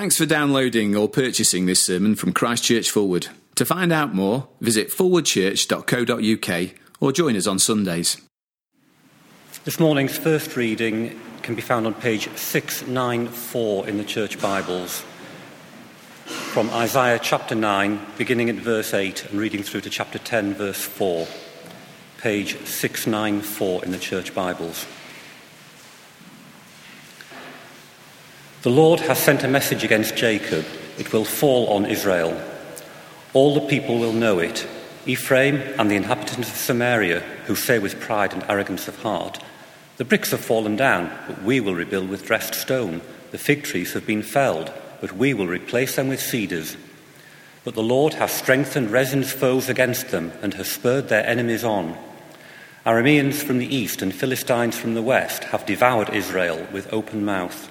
Thanks for downloading or purchasing this sermon from Christchurch Forward. To find out more, visit forwardchurch.co.uk or join us on Sundays. This morning's first reading can be found on page 694 in the Church Bibles from Isaiah chapter 9, beginning at verse 8 and reading through to chapter 10, verse 4. Page 694 in the Church Bibles. The Lord has sent a message against Jacob. It will fall on Israel. All the people will know it. Ephraim and the inhabitants of Samaria, who say with pride and arrogance of heart, The bricks have fallen down, but we will rebuild with dressed stone. The fig trees have been felled, but we will replace them with cedars. But the Lord has strengthened Rezin's foes against them and has spurred their enemies on. Arameans from the east and Philistines from the west have devoured Israel with open mouth.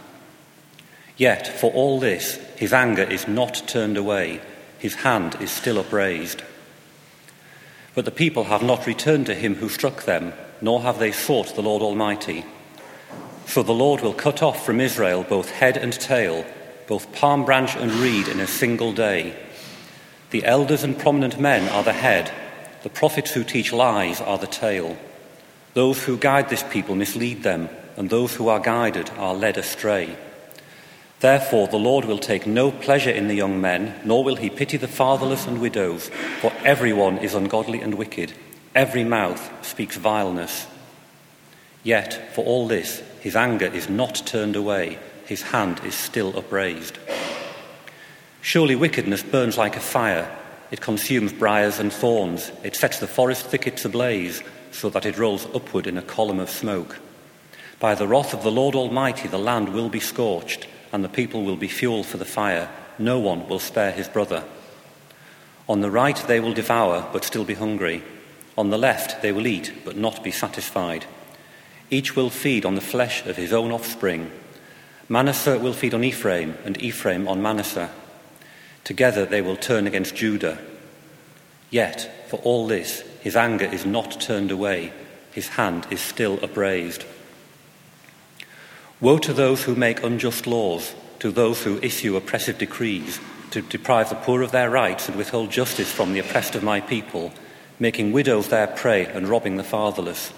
Yet, for all this, his anger is not turned away, his hand is still upraised. But the people have not returned to him who struck them, nor have they sought the Lord Almighty. So the Lord will cut off from Israel both head and tail, both palm branch and reed in a single day. The elders and prominent men are the head, the prophets who teach lies are the tail. Those who guide this people mislead them, and those who are guided are led astray. Therefore, the Lord will take no pleasure in the young men, nor will he pity the fatherless and widows, for everyone is ungodly and wicked. Every mouth speaks vileness. Yet, for all this, his anger is not turned away, his hand is still upraised. Surely wickedness burns like a fire. It consumes briars and thorns. It sets the forest thickets ablaze, so that it rolls upward in a column of smoke. By the wrath of the Lord Almighty, the land will be scorched and the people will be fuel for the fire. No one will spare his brother. On the right they will devour, but still be hungry. On the left they will eat, but not be satisfied. Each will feed on the flesh of his own offspring. Manasseh will feed on Ephraim, and Ephraim on Manasseh. Together they will turn against Judah. Yet, for all this, his anger is not turned away, his hand is still upraised. Woe to those who make unjust laws, to those who issue oppressive decrees, to deprive the poor of their rights and withhold justice from the oppressed of my people, making widows their prey and robbing the fatherless.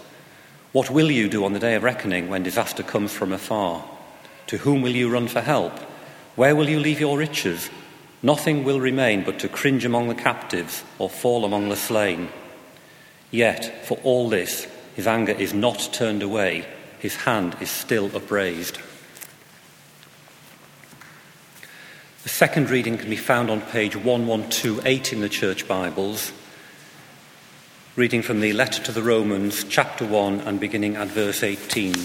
What will you do on the day of reckoning when disaster comes from afar? To whom will you run for help? Where will you leave your riches? Nothing will remain but to cringe among the captives or fall among the slain. Yet, for all this, his anger is not turned away his hand is still upraised. The second reading can be found on page 1128 in the Church Bibles, reading from the letter to the Romans, chapter 1, and beginning at verse 18.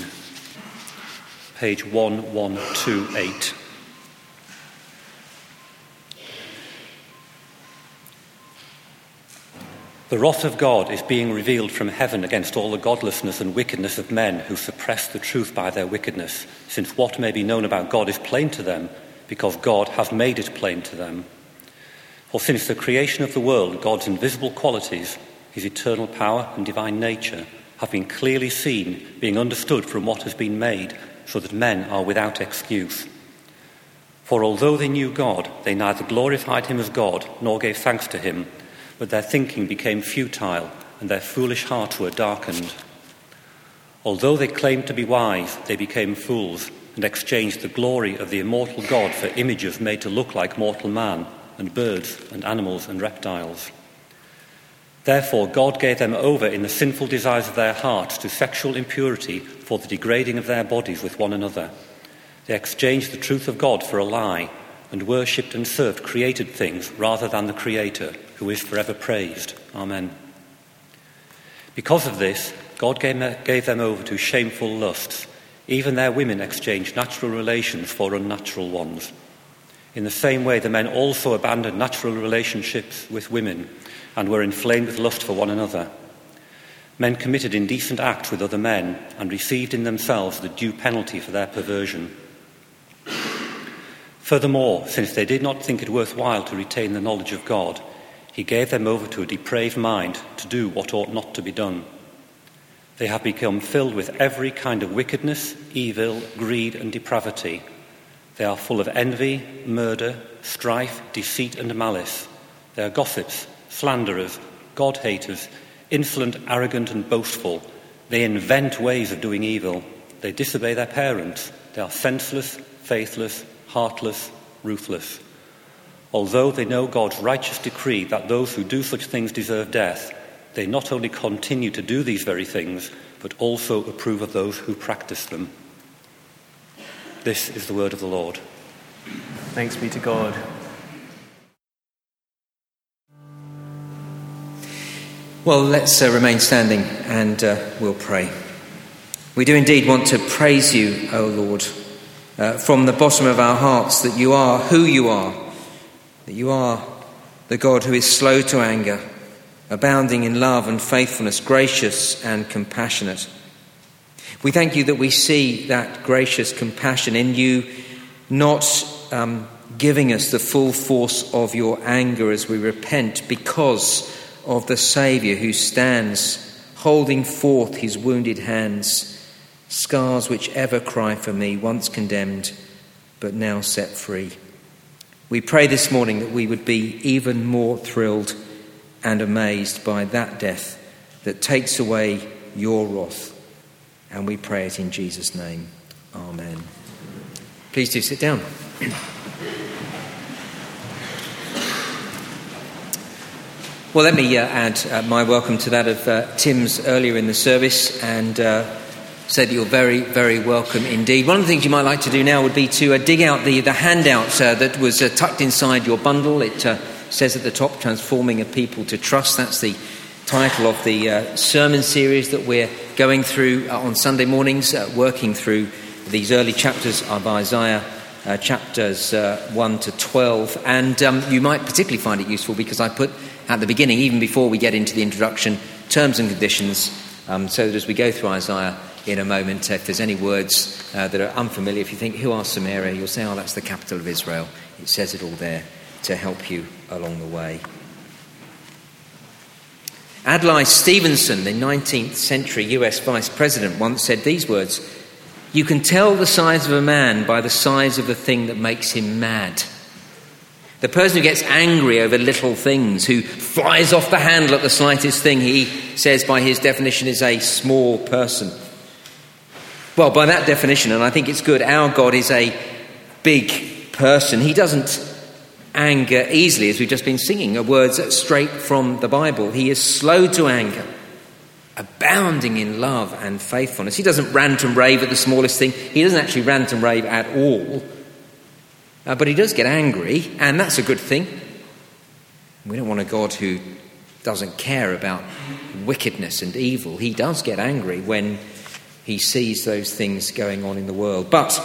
Page 1128. The wrath of God is being revealed from heaven against all the godlessness and wickedness of men who suppress the truth by their wickedness, since what may be known about God is plain to them, because God has made it plain to them. For since the creation of the world, God's invisible qualities, his eternal power and divine nature, have been clearly seen, being understood from what has been made, so that men are without excuse. For although they knew God, they neither glorified him as God nor gave thanks to him but their thinking became futile and their foolish hearts were darkened. Although they claimed to be wise, they became fools and exchanged the glory of the immortal God for images made to look like mortal man and birds and animals and reptiles. Therefore, God gave them over in the sinful desires of their hearts to sexual impurity for the degrading of their bodies with one another. They exchanged the truth of God for a lie and worshipped and served created things rather than the Creator who is forever praised. Amen. Because of this, God gave them over to shameful lusts. Even their women exchanged natural relations for unnatural ones. In the same way, the men also abandoned natural relationships with women and were inflamed with lust for one another. Men committed indecent acts with other men and received in themselves the due penalty for their perversion. Furthermore, since they did not think it worthwhile to retain the knowledge of God, he gave them over to a depraved mind to do what ought not to be done. They have become filled with every kind of wickedness, evil, greed, and depravity. They are full of envy, murder, strife, deceit, and malice. They are gossips, slanderers, God haters, insolent, arrogant, and boastful. They invent ways of doing evil. They disobey their parents. They are senseless, faithless, heartless, ruthless. Although they know God's righteous decree that those who do such things deserve death, they not only continue to do these very things, but also approve of those who practice them. This is the word of the Lord. Thanks be to God. Well, let's uh, remain standing and uh, we'll pray. We do indeed want to praise you, O Lord, uh, from the bottom of our hearts that you are who you are, that you are the God who is slow to anger, abounding in love and faithfulness, gracious and compassionate. We thank you that we see that gracious compassion in you, not um, giving us the full force of your anger as we repent because of the Saviour who stands holding forth his wounded hands, scars which ever cry for me, once condemned, but now set free. We pray this morning that we would be even more thrilled and amazed by that death that takes away your wrath. And we pray it in Jesus' name. Amen. Please do sit down. Well, let me uh, add uh, my welcome to that of uh, Tim's earlier in the service and uh, that you're very, very welcome indeed. One of the things you might like to do now would be to uh, dig out the, the handout uh, that was tucked inside your bundle. It says at the top, Transforming a People to Trust. That's the title of the sermon series that we're going through on Sunday mornings, working through these early chapters of Isaiah. Uh, chapters uh, 1 to 12. And um, you might particularly find it useful because I put at the beginning, even before we get into the introduction, terms and conditions, um, so that as we go through Isaiah in a moment, if there's any words uh, that are unfamiliar, if you think, who are Samaria, you'll say, oh, that's the capital of Israel. It says it all there to help you along the way. Adlai Stevenson, the 19th century US vice president, once said these words You can tell the size of a man by the size of the thing that makes him mad. The person who gets angry over little things, who flies off the handle at the slightest thing, he says by his definition is a small person. Well, by that definition, and I think it's good, our God is a big person. He doesn't anger easily, as we've just been singing, are words straight from the Bible. He is slow to anger, abounding in love and faithfulness. He doesn't rant and rave at the smallest thing, he doesn't actually rant and rave at all. Uh, but he does get angry, and that's a good thing. We don't want a God who doesn't care about wickedness and evil. He does get angry when he sees those things going on in the world. But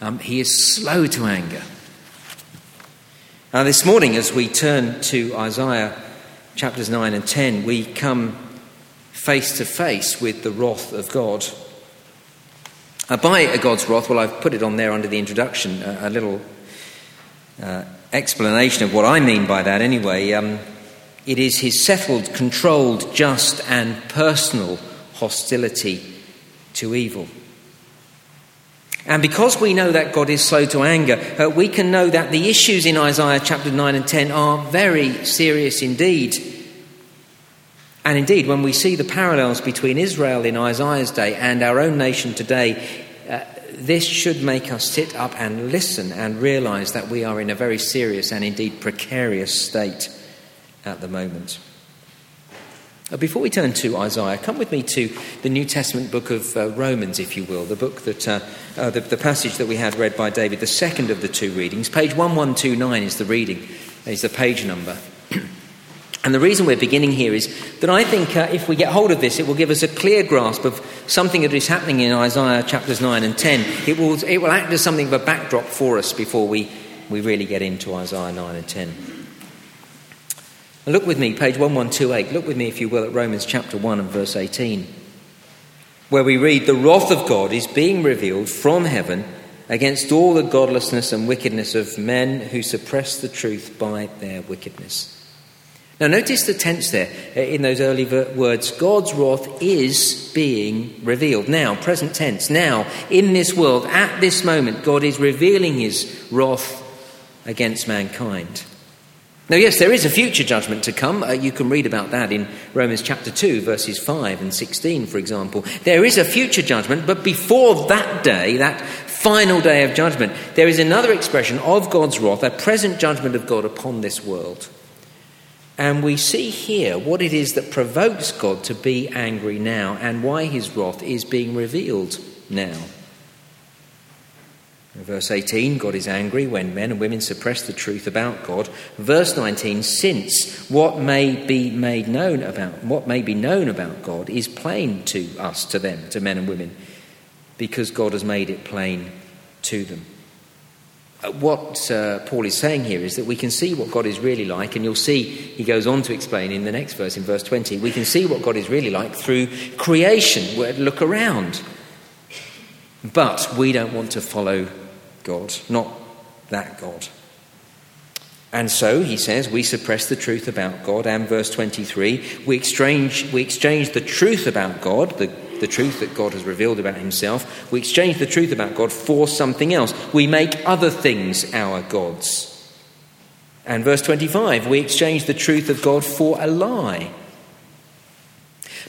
um, he is slow to anger. Now, this morning, as we turn to Isaiah chapters 9 and 10, we come face to face with the wrath of God. Uh, by God's wrath, well, I've put it on there under the introduction, uh, a little uh, explanation of what I mean by that anyway. Um, it is his settled, controlled, just, and personal hostility to evil. And because we know that God is slow to anger, uh, we can know that the issues in Isaiah chapter 9 and 10 are very serious indeed. And indeed, when we see the parallels between Israel in Isaiah's day and our own nation today, uh, this should make us sit up and listen and realize that we are in a very serious and indeed precarious state at the moment. Uh, before we turn to Isaiah, come with me to the New Testament book of uh, Romans, if you will, the book that, uh, uh the, the, passage that we had read by David, the second of the two readings. Page 1129 is the reading, is the page number. And the reason we're beginning here is that I think uh, if we get hold of this, it will give us a clear grasp of something that is happening in Isaiah chapters 9 and 10. It will, it will act as something of a backdrop for us before we, we really get into Isaiah 9 and 10. Look with me, page 1128. Look with me, if you will, at Romans chapter 1 and verse 18, where we read, The wrath of God is being revealed from heaven against all the godlessness and wickedness of men who suppress the truth by their wickedness. Now, notice the tense there in those early words God's wrath is being revealed. Now, present tense. Now, in this world, at this moment, God is revealing his wrath against mankind. Now, yes, there is a future judgment to come. Uh, you can read about that in Romans chapter 2, verses 5 and 16, for example. There is a future judgment, but before that day, that final day of judgment, there is another expression of God's wrath, a present judgment of God upon this world. And we see here what it is that provokes God to be angry now and why his wrath is being revealed now. In verse 18, God is angry when men and women suppress the truth about God. Verse 19, since what may be made known about what may be known about God is plain to us, to them, to men and women, because God has made it plain to them. Uh, what uh, Paul is saying here is that we can see what God is really like, and you'll see he goes on to explain in the next verse, in verse 20, we can see what God is really like through creation. Look around. But we don't want to follow God, not that God. And so, he says, we suppress the truth about God. And verse 23, we exchange, we exchange the truth about God, the the truth that God has revealed about himself. We exchange the truth about God for something else. We make other things our gods. And verse 25, we exchange the truth of God for a lie.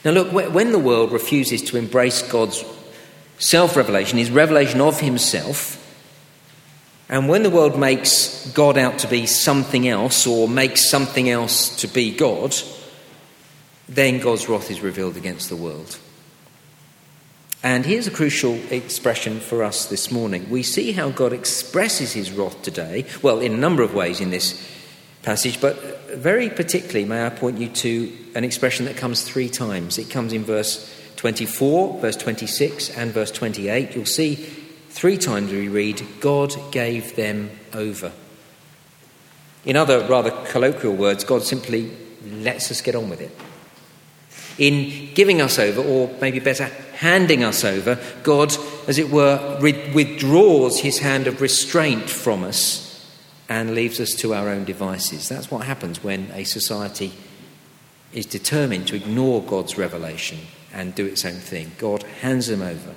Now, look, when the world refuses to embrace God's self revelation, his revelation of himself, and when the world makes God out to be something else or makes something else to be God, then God's wrath is revealed against the world. And here's a crucial expression for us this morning. We see how God expresses his wrath today, well, in a number of ways in this passage, but very particularly, may I point you to an expression that comes three times. It comes in verse 24, verse 26, and verse 28. You'll see three times we read, God gave them over. In other rather colloquial words, God simply lets us get on with it. In giving us over, or maybe better, handing us over, God, as it were, withdraws his hand of restraint from us and leaves us to our own devices. That's what happens when a society is determined to ignore God's revelation and do its own thing. God hands them over.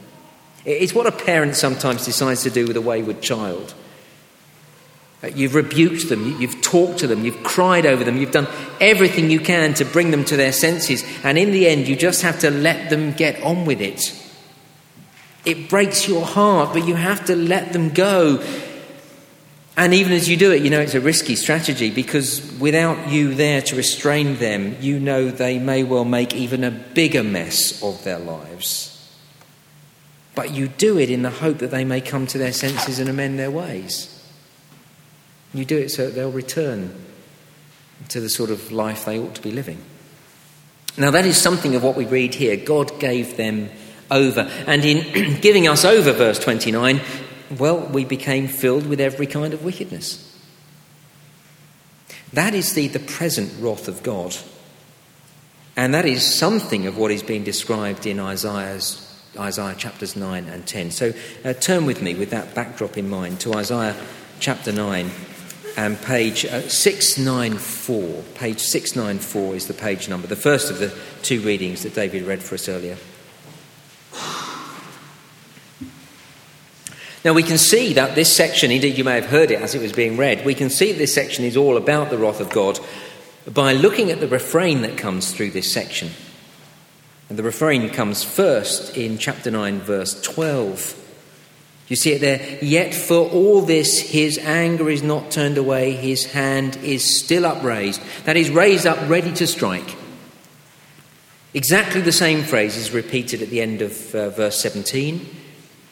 It's what a parent sometimes decides to do with a wayward child. Uh, you've rebuked them, you've talked to them, you've cried over them, you've done everything you can to bring them to their senses, and in the end, you just have to let them get on with it. It breaks your heart, but you have to let them go. And even as you do it, you know it's a risky strategy because without you there to restrain them, you know they may well make even a bigger mess of their lives. But you do it in the hope that they may come to their senses and amend their ways. You do it so that they'll return to the sort of life they ought to be living. Now, that is something of what we read here. God gave them over. And in giving us over, verse 29, well, we became filled with every kind of wickedness. That is the, the present wrath of God. And that is something of what is being described in Isaiah's, Isaiah chapters 9 and 10. So uh, turn with me, with that backdrop in mind, to Isaiah chapter 9 and page uh, 694. Page 694 is the page number, the first of the two readings that David read for us earlier. Now we can see that this section, indeed you may have heard it as it was being read, we can see this section is all about the wrath of God by looking at the refrain that comes through this section. And the refrain comes first in chapter 9, verse 12. You see it there? Yet for all this, his anger is not turned away, his hand is still upraised. That is, raised up, ready to strike. Exactly the same phrase is repeated at the end of uh, verse 17,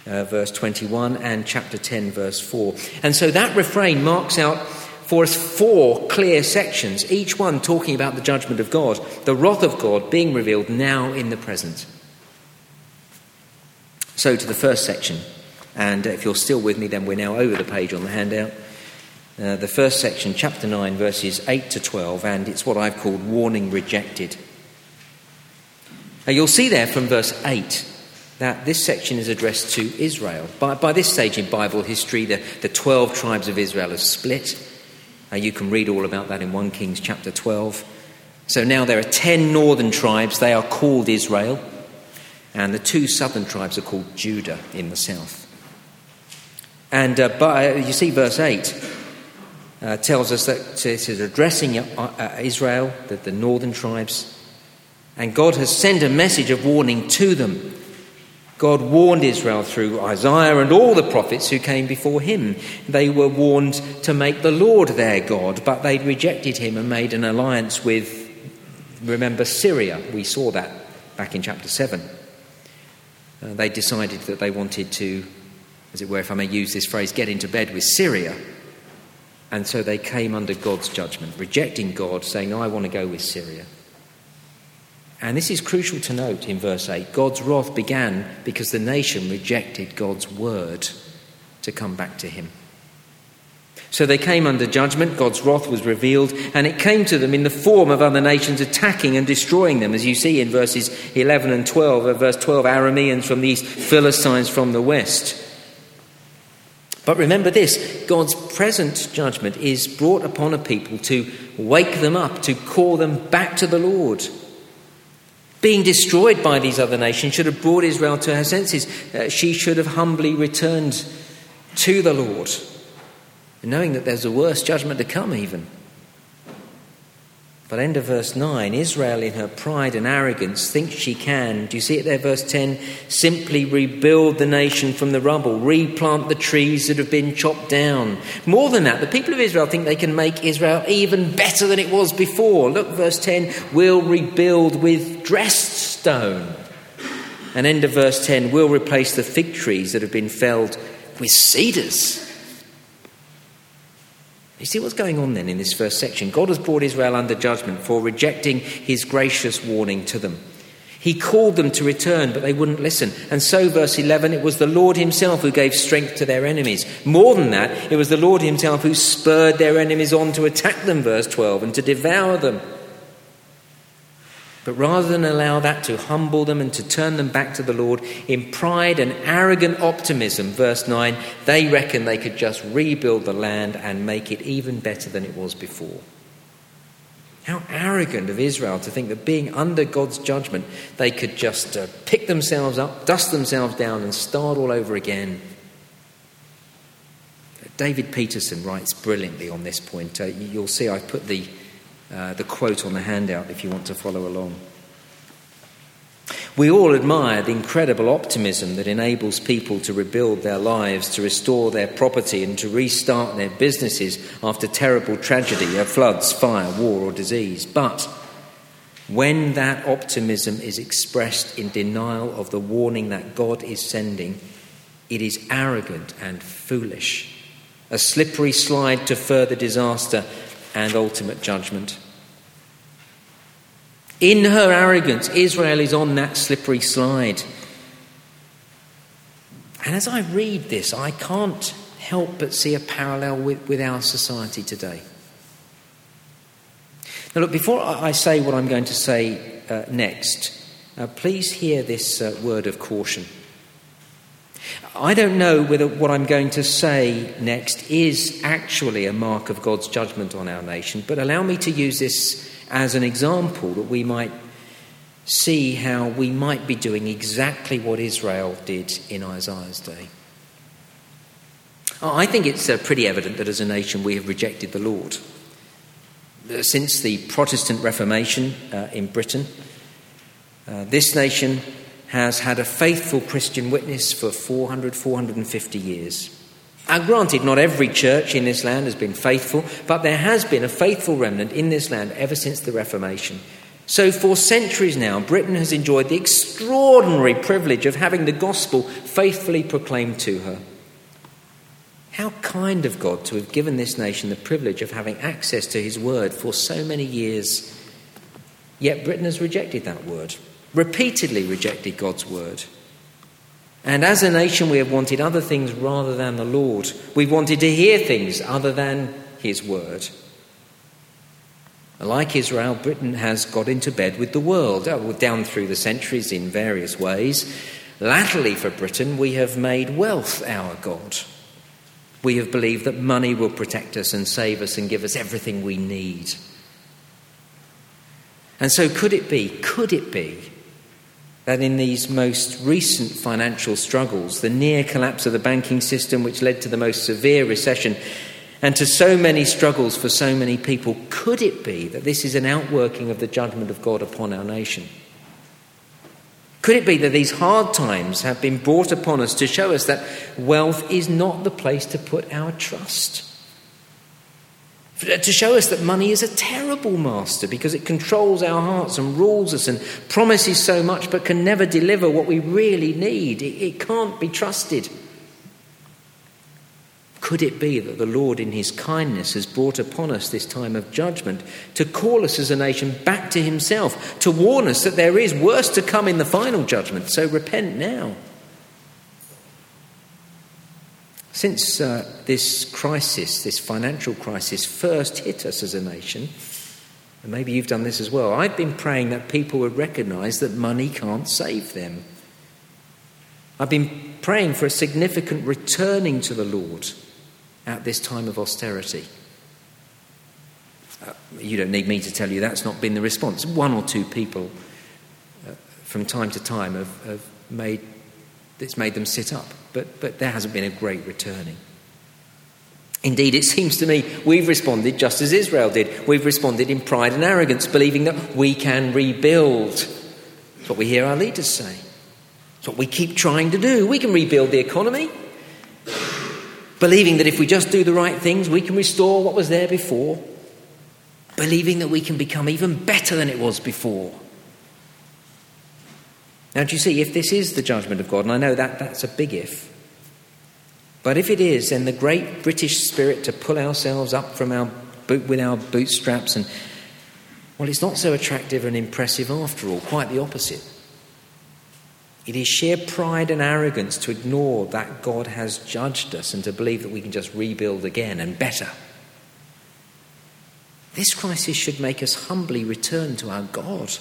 uh, verse 21, and chapter 10, verse 4. And so that refrain marks out for us four clear sections, each one talking about the judgment of God, the wrath of God being revealed now in the present. So to the first section. And if you're still with me, then we're now over the page on the handout. Uh, the first section, chapter 9, verses 8 to 12, and it's what I've called warning rejected. Now you'll see there from verse 8 that this section is addressed to Israel. By, by this stage in Bible history, the, the 12 tribes of Israel have split. Uh, you can read all about that in 1 Kings chapter 12. So now there are ten northern tribes, they are called Israel, and the two southern tribes are called Judah in the south. And uh, uh, you see, verse 8 uh, tells us that it is addressing uh, uh, Israel, the, the northern tribes, and God has sent a message of warning to them. God warned Israel through Isaiah and all the prophets who came before him. They were warned to make the Lord their God, but they'd rejected him and made an alliance with, remember, Syria. We saw that back in chapter 7. Uh, they decided that they wanted to, as it were, if I may use this phrase, get into bed with Syria. And so they came under God's judgment, rejecting God, saying, I want to go with Syria. And this is crucial to note in verse 8. God's wrath began because the nation rejected God's word to come back to him. So they came under judgment, God's wrath was revealed, and it came to them in the form of other nations attacking and destroying them, as you see in verses 11 and 12. Uh, verse 12, Arameans from the east, Philistines from the west. But remember this God's present judgment is brought upon a people to wake them up, to call them back to the Lord being destroyed by these other nations should have brought Israel to her senses. Uh, she should have humbly returned to the Lord, knowing that there's a worse judgment to come, even. But end of verse 9 Israel, in her pride and arrogance, thinks she can, do you see it there, verse 10? Simply rebuild the nation from the rubble, replant the trees that have been chopped down. More than that, the people of Israel think they can make Israel even better than it was before. Look, verse 10 we'll rebuild with dressed stone. And end of verse 10 we'll replace the fig trees that have been felled with cedars. You see what's going on then in this first section? God has brought Israel under judgment for rejecting his gracious warning to them. He called them to return, but they wouldn't listen. And so, verse 11, it was the Lord Himself who gave strength to their enemies. More than that, it was the Lord Himself who spurred their enemies on to attack them, verse 12, and to devour them. But rather than allow that to humble them and to turn them back to the Lord, in pride and arrogant optimism, verse 9, they reckon they could just rebuild the land and make it even better than it was before. How arrogant of Israel to think that being under God's judgment, they could just uh, pick themselves up, dust themselves down, and start all over again. David Peterson writes brilliantly on this point. Uh, you'll see I've put the uh, the quote on the handout if you want to follow along. We all admire the incredible optimism that enables people to rebuild their lives, to restore their property, and to restart their businesses after terrible tragedy of floods, fire, war, or disease. But when that optimism is expressed in denial of the warning that God is sending, it is arrogant and foolish, a slippery slide to further disaster and ultimate judgment. In her arrogance, Israel is on that slippery slide. And as I read this, I can't help but see a parallel with, with our society today. Now, look, before I say what I'm going to say uh, next, uh, please hear this uh, word of caution. I don't know whether what I'm going to say next is actually a mark of God's judgment on our nation, but allow me to use this as an example that we might see how we might be doing exactly what Israel did in Isaiah's day. I think it's uh, pretty evident that as a nation we have rejected the Lord. Uh, since the Protestant Reformation uh, in Britain, this nation has had a faithful Christian witness for 400, 450 years. And granted, not every church in this land has been faithful, but there has been a faithful remnant in this land ever since the Reformation. So, for centuries now, Britain has enjoyed the extraordinary privilege of having the gospel faithfully proclaimed to her. How kind of God to have given this nation the privilege of having access to his word for so many years. Yet Britain has rejected that word, repeatedly rejected God's word. And as a nation, we have wanted other things rather than the Lord. We've wanted to hear things other than His word. Like Israel, Britain has got into bed with the world, uh, down through the centuries in various ways. Latterly, for Britain, we have made wealth our God. We have believed that money will protect us and save us and give us everything we need. And so, could it be, could it be, that in these most recent financial struggles, the near collapse of the banking system, which led to the most severe recession, and to so many struggles for so many people, could it be that this is an outworking of the judgment of God upon our nation? Could it be that these hard times have been brought upon us to show us that wealth is not the place to put our trust? To show us that money is a terrible master because it controls our hearts and rules us and promises so much but can never deliver what we really need. It, it can't be trusted. Could it be that the Lord, in his kindness, has brought upon us this time of judgment to call us as a nation back to himself, to warn us that there is worse to come in the final judgment? So repent now. Since uh, this crisis, this financial crisis, first hit us as a nation, and maybe you've done this as well, I've been praying that people would recognize that money can't save them. I've been praying for a significant returning to the Lord at this time of austerity. Uh, you don't need me to tell you that's not been the response. One or two people uh, from time to time have, have made it's made them sit up, but, but there hasn't been a great returning. Indeed, it seems to me we've responded just as Israel did. We've responded in pride and arrogance, believing that we can rebuild. That's what we hear our leaders say. It's what we keep trying to do. We can rebuild the economy, believing that if we just do the right things, we can restore what was there before, believing that we can become even better than it was before. Now, do you see, if this is the judgment of God, and I know that that's a big if, but if it is, then the great British spirit to pull ourselves up from our boot with our bootstraps and well, it's not so attractive and impressive after all, quite the opposite. It is sheer pride and arrogance to ignore that God has judged us and to believe that we can just rebuild again and better. This crisis should make us humbly return to our God.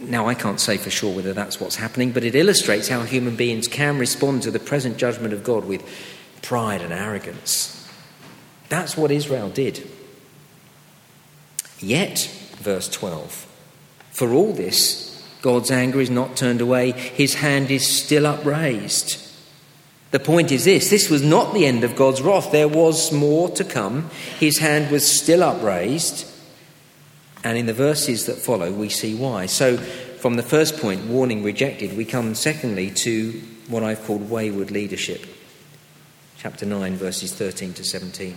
Now, I can't say for sure whether that's what's happening, but it illustrates how human beings can respond to the present judgment of God with pride and arrogance. That's what Israel did. Yet, verse 12, for all this, God's anger is not turned away, his hand is still upraised. The point is this this was not the end of God's wrath. There was more to come. His hand was still upraised. And in the verses that follow, we see why. So, from the first point, warning rejected, we come secondly to what I've called wayward leadership. Chapter 9, verses 13 to 17.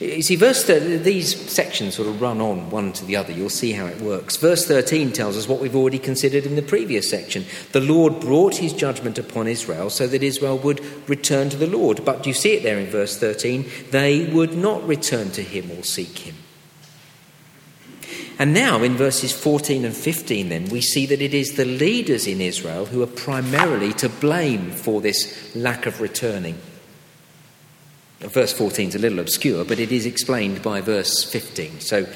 You see, verse these sections sort of run on one to the other. You'll see how it works. Verse 13 tells us what we've already considered in the previous section. The Lord brought his judgment upon Israel so that Israel would return to the Lord. But do you see it there in verse 13? They would not return to him or seek him. And now in verses 14 and 15, then, we see that it is the leaders in Israel who are primarily to blame for this lack of returning. Verse 14 is a little obscure, but it is explained by verse 15. So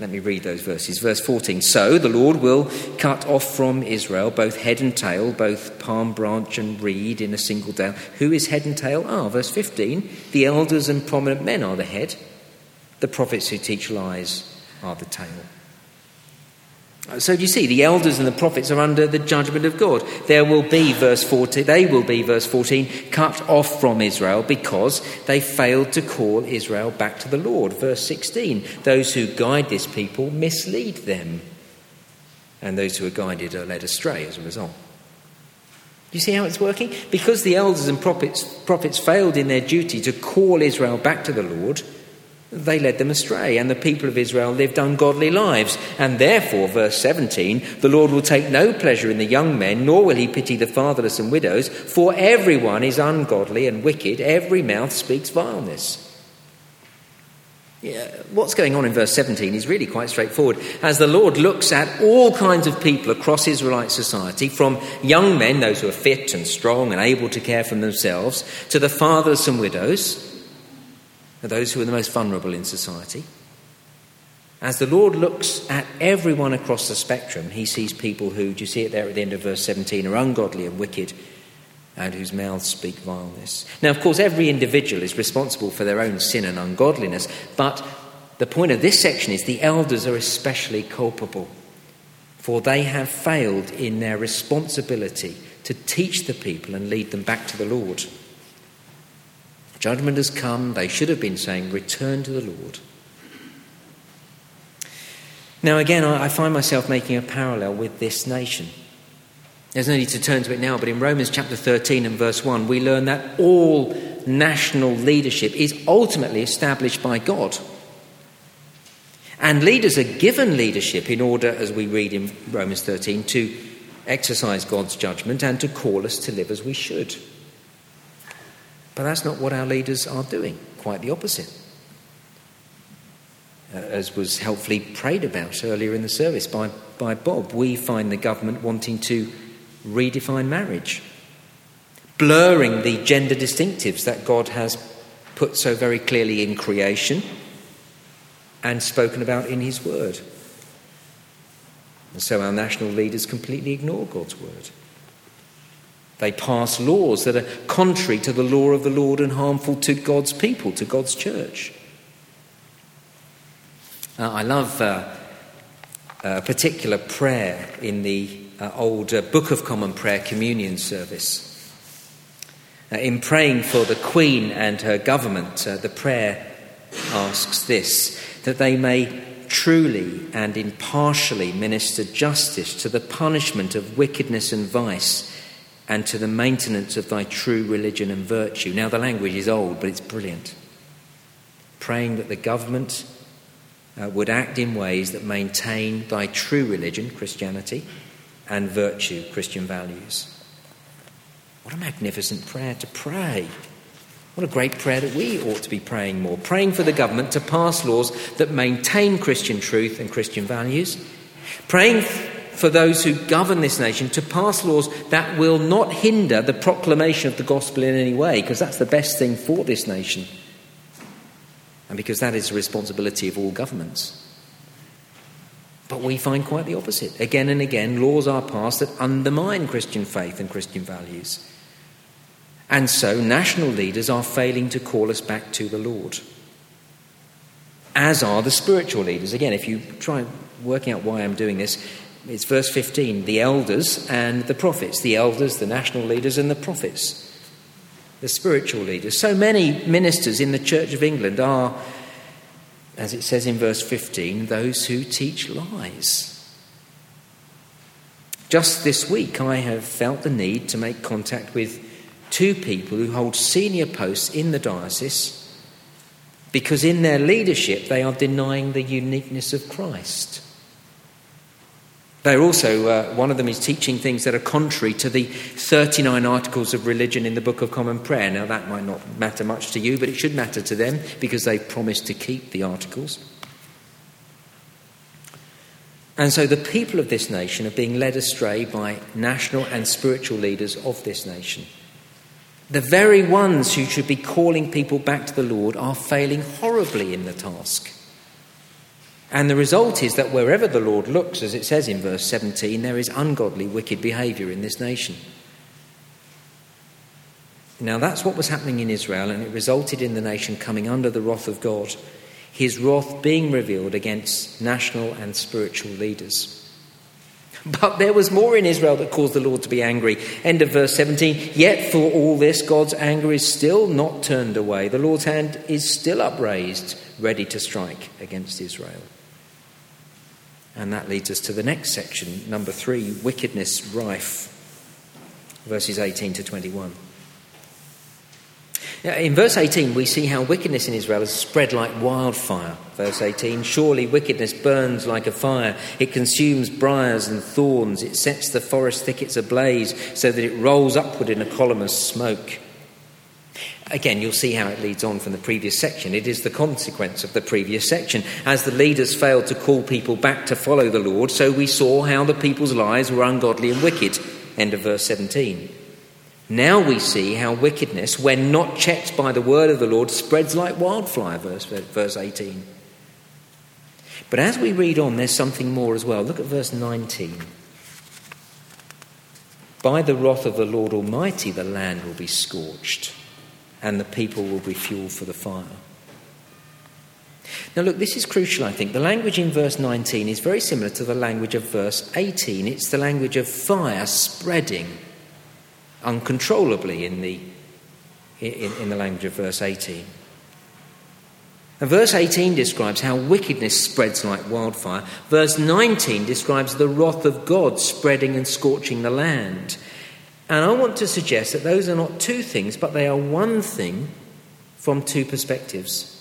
let me read those verses. Verse 14 So the Lord will cut off from Israel both head and tail, both palm branch and reed in a single day. Who is head and tail? Ah, verse 15 The elders and prominent men are the head, the prophets who teach lies are the tail. Uh, so you see, the elders and the prophets are under the judgment of God. There will be, verse 14, they will be, verse 14, cut off from Israel because they failed to call Israel back to the Lord. Verse 16, those who guide this people mislead them, and those who are guided are led astray as a result. You see how it's working? Because the elders and prophets, prophets failed in their duty to call Israel back to the Lord, they led them astray, and the people of Israel lived ungodly lives. And therefore, verse 17, the Lord will take no pleasure in the young men, nor will he pity the fatherless and widows, for everyone is ungodly and wicked, every mouth speaks vileness. Yeah, what's going on in verse 17 is really quite straightforward. As the Lord looks at all kinds of people across Israelite society, from young men, those who are fit and strong and able to care for themselves, to the fatherless and widows, those who are the most vulnerable in society. As the Lord looks at everyone across the spectrum, he sees people who, do you see it there at the end of verse 17, are ungodly and wicked and whose mouths speak vileness. Now, of course, every individual is responsible for their own sin and ungodliness, but the point of this section is the elders are especially culpable, for they have failed in their responsibility to teach the people and lead them back to the Lord. Judgment has come, they should have been saying, Return to the Lord. Now, again, I find myself making a parallel with this nation. There's no need to turn to it now, but in Romans chapter 13 and verse 1, we learn that all national leadership is ultimately established by God. And leaders are given leadership in order, as we read in Romans 13, to exercise God's judgment and to call us to live as we should. But that's not what our leaders are doing, quite the opposite. Uh, as was helpfully prayed about earlier in the service by, by Bob, we find the government wanting to redefine marriage, blurring the gender distinctives that God has put so very clearly in creation and spoken about in His Word. And so our national leaders completely ignore God's Word. They pass laws that are contrary to the law of the Lord and harmful to God's people, to God's church. Uh, I love uh, a particular prayer in the uh, old uh, Book of Common Prayer communion service. Uh, in praying for the Queen and her government, uh, the prayer asks this that they may truly and impartially minister justice to the punishment of wickedness and vice and to the maintenance of thy true religion and virtue. Now, the language is old, but it's brilliant. Praying that the government uh, would act in ways that maintain thy true religion, Christianity, and virtue, Christian values. What a magnificent prayer to pray. What a great prayer that we ought to be praying more. Praying for the government to pass laws that maintain Christian truth and Christian values. Praying for those who govern this nation to pass laws that will not hinder the proclamation of the gospel in any way, because that's the best thing for this nation and because that is the responsibility of all governments. But we find quite the opposite. Again and again, laws are passed that undermine Christian faith and Christian values. And so, national leaders are failing to call us back to the Lord. As are the spiritual leaders. Again, if you try working out why I'm doing this, it's verse 15 the elders and the prophets. The elders, the national leaders, and the prophets the spiritual leaders. So many ministers in the Church of England are, as it says in verse 15, those who teach lies. Just this week, I have felt the need to make contact with two people who hold senior posts in the diocese because in their leadership they are denying the uniqueness of Christ. They're also, uh, one of them is teaching things that are contrary to the 39 articles of religion in the Book of Common Prayer. Now, that might not matter much to you, but it should matter to them because they've promised to keep the articles. And so the people of this nation are being led astray by national and spiritual leaders of this nation. The very ones who should be calling people back to the Lord are failing horribly in the task. And the result is that wherever the Lord looks, as it says in verse 17, there is ungodly, wicked behaviour in this nation. Now, that's what was happening in Israel, and it resulted in the nation coming under the wrath of God, his wrath being revealed against national and spiritual leaders. But there was more in Israel that caused the Lord to be angry. End of verse 17. Yet for all this, God's anger is still not turned away. The Lord's hand is still upraised, ready to strike against Israel. And that leads us to the next section, number three wickedness rife, verses 18 to 21. Now, in verse 18, we see how wickedness in Israel has spread like wildfire. Verse 18 Surely wickedness burns like a fire. It consumes briars and thorns. It sets the forest thickets ablaze so that it rolls upward in a column of smoke. Again, you'll see how it leads on from the previous section. It is the consequence of the previous section. As the leaders failed to call people back to follow the Lord, so we saw how the people's lives were ungodly and wicked. End of verse 17. Now we see how wickedness, when not checked by the word of the Lord, spreads like wildfire, verse, verse 18. But as we read on, there's something more as well. Look at verse 19. By the wrath of the Lord Almighty, the land will be scorched and the people will be fuel for the fire. Now, look, this is crucial, I think. The language in verse 19 is very similar to the language of verse 18. It's the language of fire spreading uncontrollably in the, in, in the language of verse 18. Now, verse 18 describes how wickedness spreads like wildfire. Verse 19 describes the wrath of God spreading and scorching the land. And I want to suggest that those are not two things, but they are one thing from two perspectives.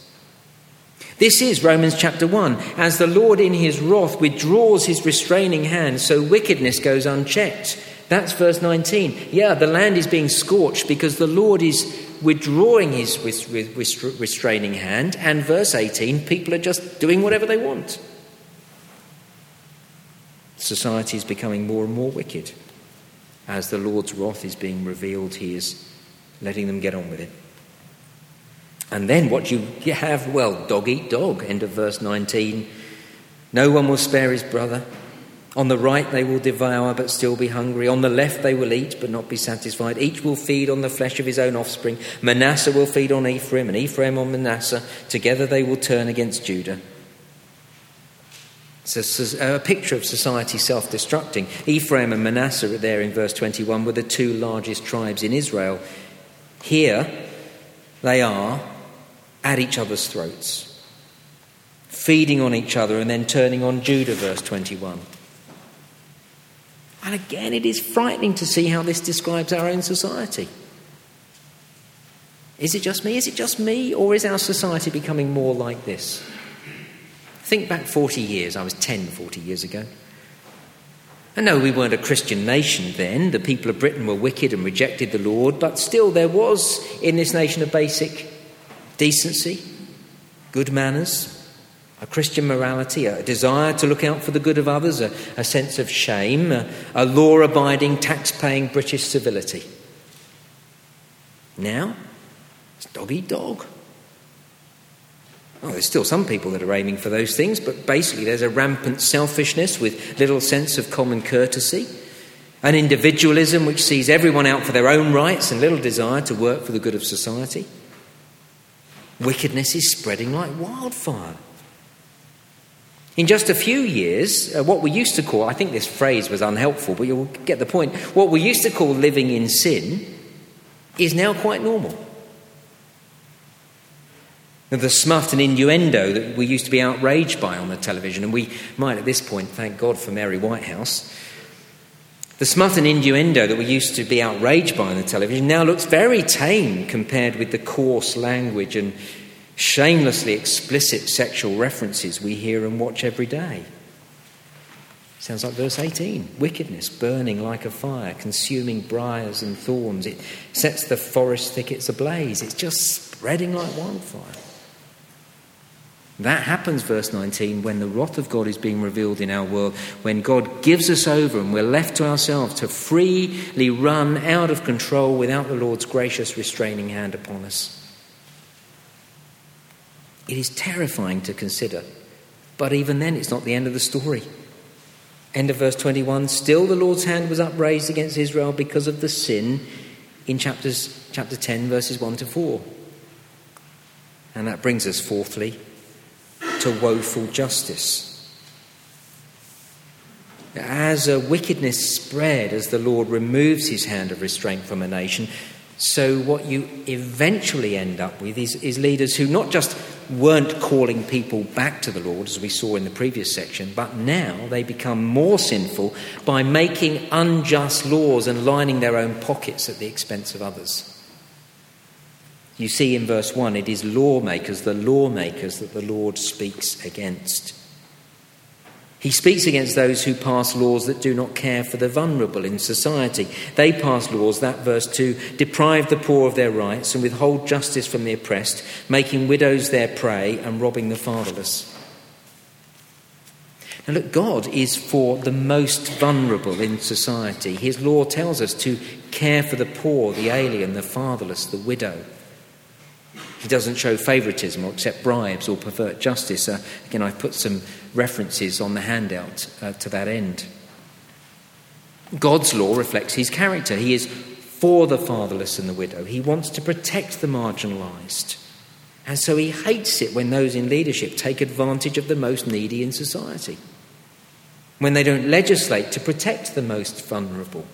This is Romans chapter 1. As the Lord in his wrath withdraws his restraining hand, so wickedness goes unchecked. That's verse 19. Yeah, the land is being scorched because the Lord is withdrawing his restraining hand, and verse 18, people are just doing whatever they want. Society is becoming more and more wicked. As the Lord's wrath is being revealed, he is letting them get on with it. And then what you have, well, dog eat dog, end of verse 19. No one will spare his brother. On the right they will devour but still be hungry. On the left they will eat but not be satisfied. Each will feed on the flesh of his own offspring. Manasseh will feed on Ephraim, and Ephraim on Manasseh. Together they will turn against Judah. It's a, a picture of society self destructing. Ephraim and Manasseh, there in verse 21, were the two largest tribes in Israel. Here they are at each other's throats, feeding on each other and then turning on Judah, verse 21. And again, it is frightening to see how this describes our own society. Is it just me? Is it just me? Or is our society becoming more like this? Think back 40 years. I was 10 40 years ago. I know we weren't a Christian nation then. The people of Britain were wicked and rejected the Lord, but still there was in this nation a basic decency, good manners, a Christian morality, a desire to look out for the good of others, a, a sense of shame, a, a law abiding, tax paying British civility. Now, it's dog eat dog. Oh, there's still some people that are aiming for those things, but basically there's a rampant selfishness with little sense of common courtesy, an individualism which sees everyone out for their own rights and little desire to work for the good of society. Wickedness is spreading like wildfire. In just a few years, uh, what we used to call, I think this phrase was unhelpful, but you'll get the point, what we used to call living in sin is now quite normal. The smut and innuendo that we used to be outraged by on the television, and we might at this point thank God for Mary Whitehouse. The smut and innuendo that we used to be outraged by on the television now looks very tame compared with the coarse language and shamelessly explicit sexual references we hear and watch every day. Sounds like verse 18 wickedness burning like a fire, consuming briars and thorns. It sets the forest thickets ablaze. It's just spreading like wildfire. That happens, verse 19, when the wrath of God is being revealed in our world, when God gives us over and we're left to ourselves to freely run out of control without the Lord's gracious restraining hand upon us. It is terrifying to consider, but even then, it's not the end of the story. End of verse 21 Still, the Lord's hand was upraised against Israel because of the sin in chapters, chapter 10, verses 1 to 4. And that brings us, fourthly, to woeful justice. As a wickedness spread, as the Lord removes his hand of restraint from a nation, so what you eventually end up with is, is leaders who not just weren't calling people back to the Lord, as we saw in the previous section, but now they become more sinful by making unjust laws and lining their own pockets at the expense of others. You see in verse 1, it is lawmakers, the lawmakers, that the Lord speaks against. He speaks against those who pass laws that do not care for the vulnerable in society. They pass laws, that verse 2, deprive the poor of their rights and withhold justice from the oppressed, making widows their prey and robbing the fatherless. Now, look, God is for the most vulnerable in society. His law tells us to care for the poor, the alien, the fatherless, the widow. He doesn't show favouritism or accept bribes or pervert justice. Uh, again, I've put some references on the handout uh, to that end. God's law reflects his character. He is for the fatherless and the widow. He wants to protect the marginalised. And so he hates it when those in leadership take advantage of the most needy in society, when they don't legislate to protect the most vulnerable.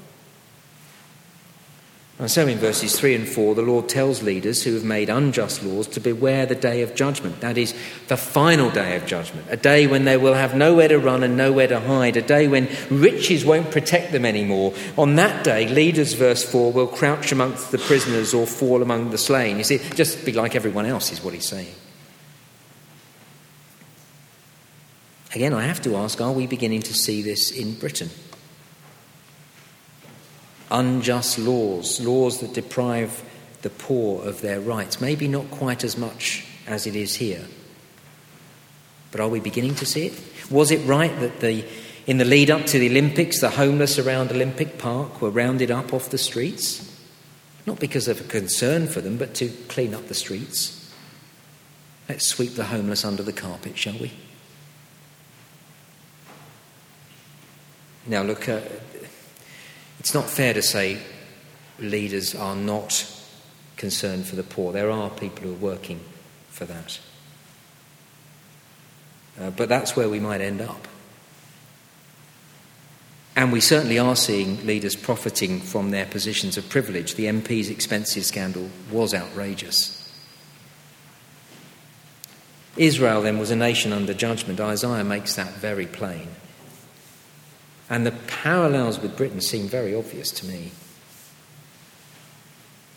And so in verses 3 and 4, the Lord tells leaders who have made unjust laws to beware the day of judgment. That is, the final day of judgment. A day when they will have nowhere to run and nowhere to hide. A day when riches won't protect them anymore. On that day, leaders, verse 4, will crouch amongst the prisoners or fall among the slain. You see, just be like everyone else, is what he's saying. Again, I have to ask are we beginning to see this in Britain? Unjust laws, laws that deprive the poor of their rights. Maybe not quite as much as it is here. But are we beginning to see it? Was it right that the, in the lead up to the Olympics, the homeless around Olympic Park were rounded up off the streets? Not because of a concern for them, but to clean up the streets. Let's sweep the homeless under the carpet, shall we? Now, look, uh, it's not fair to say leaders are not concerned for the poor. There are people who are working for that. Uh, but that's where we might end up. And we certainly are seeing leaders profiting from their positions of privilege. The MP's expenses scandal was outrageous. Israel then was a nation under judgment. Isaiah makes that very plain. And the parallels with Britain seem very obvious to me.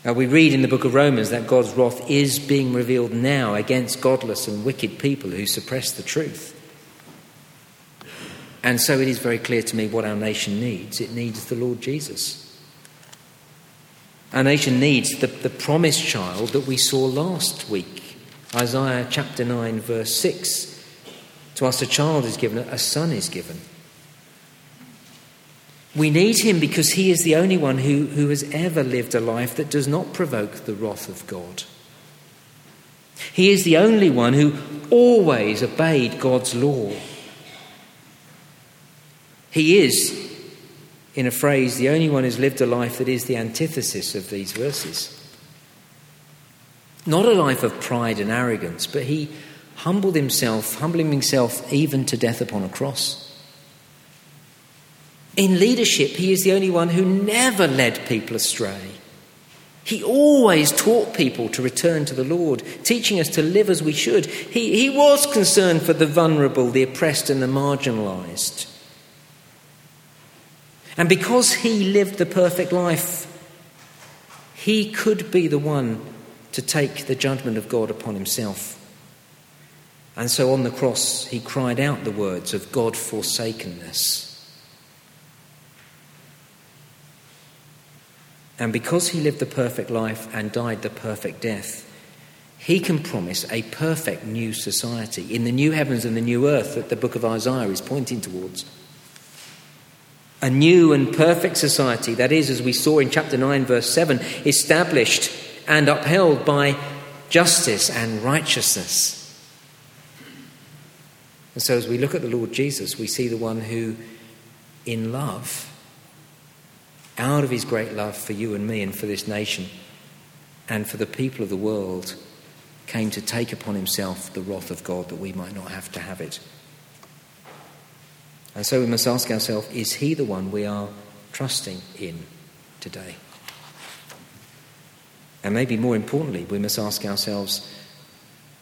Now, we read in the book of Romans that God's wrath is being revealed now against godless and wicked people who suppress the truth. And so it is very clear to me what our nation needs. It needs the Lord Jesus. Our nation needs the, the promised child that we saw last week. Isaiah chapter 9, verse 6. To us a child is given, a son is given. We need him because he is the only one who, who has ever lived a life that does not provoke the wrath of God. He is the only one who always obeyed God's law. He is, in a phrase, the only one who's lived a life that is the antithesis of these verses. Not a life of pride and arrogance, but he humbled himself, humbling himself even to death upon a cross. In leadership, he is the only one who never led people astray. He always taught people to return to the Lord, teaching us to live as we should. He, he was concerned for the vulnerable, the oppressed, and the marginalized. And because he lived the perfect life, he could be the one to take the judgment of God upon himself. And so on the cross, he cried out the words of God forsakenness. And because he lived the perfect life and died the perfect death, he can promise a perfect new society in the new heavens and the new earth that the book of Isaiah is pointing towards. A new and perfect society, that is, as we saw in chapter 9, verse 7, established and upheld by justice and righteousness. And so, as we look at the Lord Jesus, we see the one who, in love, out of his great love for you and me and for this nation and for the people of the world, came to take upon himself the wrath of God that we might not have to have it. And so we must ask ourselves is he the one we are trusting in today? And maybe more importantly, we must ask ourselves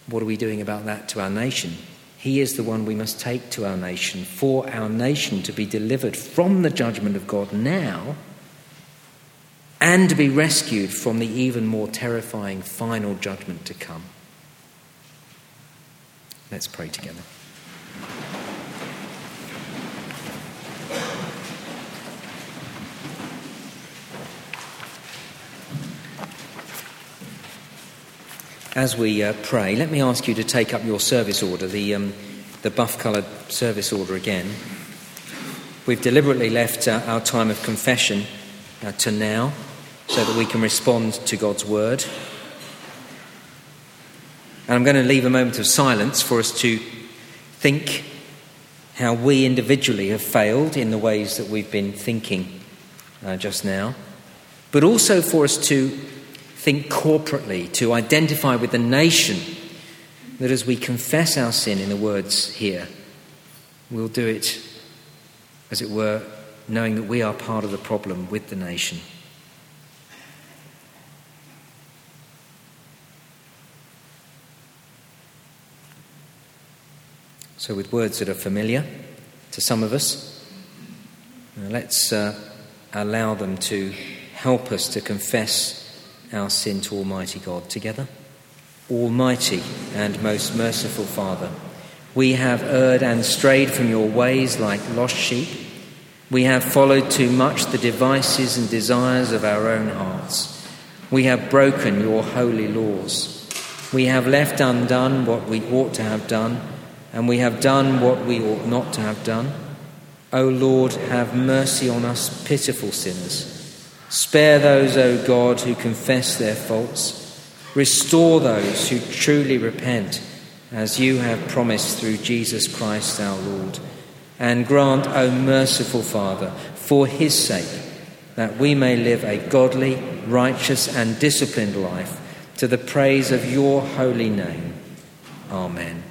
what are we doing about that to our nation? He is the one we must take to our nation for our nation to be delivered from the judgment of God now and to be rescued from the even more terrifying final judgment to come. Let's pray together. As we uh, pray, let me ask you to take up your service order, the, um, the buff coloured service order again. We've deliberately left uh, our time of confession uh, to now so that we can respond to God's word. And I'm going to leave a moment of silence for us to think how we individually have failed in the ways that we've been thinking uh, just now, but also for us to think corporately, to identify with the nation that as we confess our sin in the words here, we'll do it, as it were, knowing that we are part of the problem with the nation. So, with words that are familiar to some of us, let's uh, allow them to help us to confess our sin to Almighty God together. Almighty and most merciful Father, we have erred and strayed from your ways like lost sheep. We have followed too much the devices and desires of our own hearts. We have broken your holy laws. We have left undone what we ought to have done, and we have done what we ought not to have done. O Lord, have mercy on us, pitiful sinners. Spare those, O God, who confess their faults. Restore those who truly repent, as you have promised through Jesus Christ our Lord. And grant, O merciful Father, for his sake, that we may live a godly, righteous, and disciplined life to the praise of your holy name. Amen.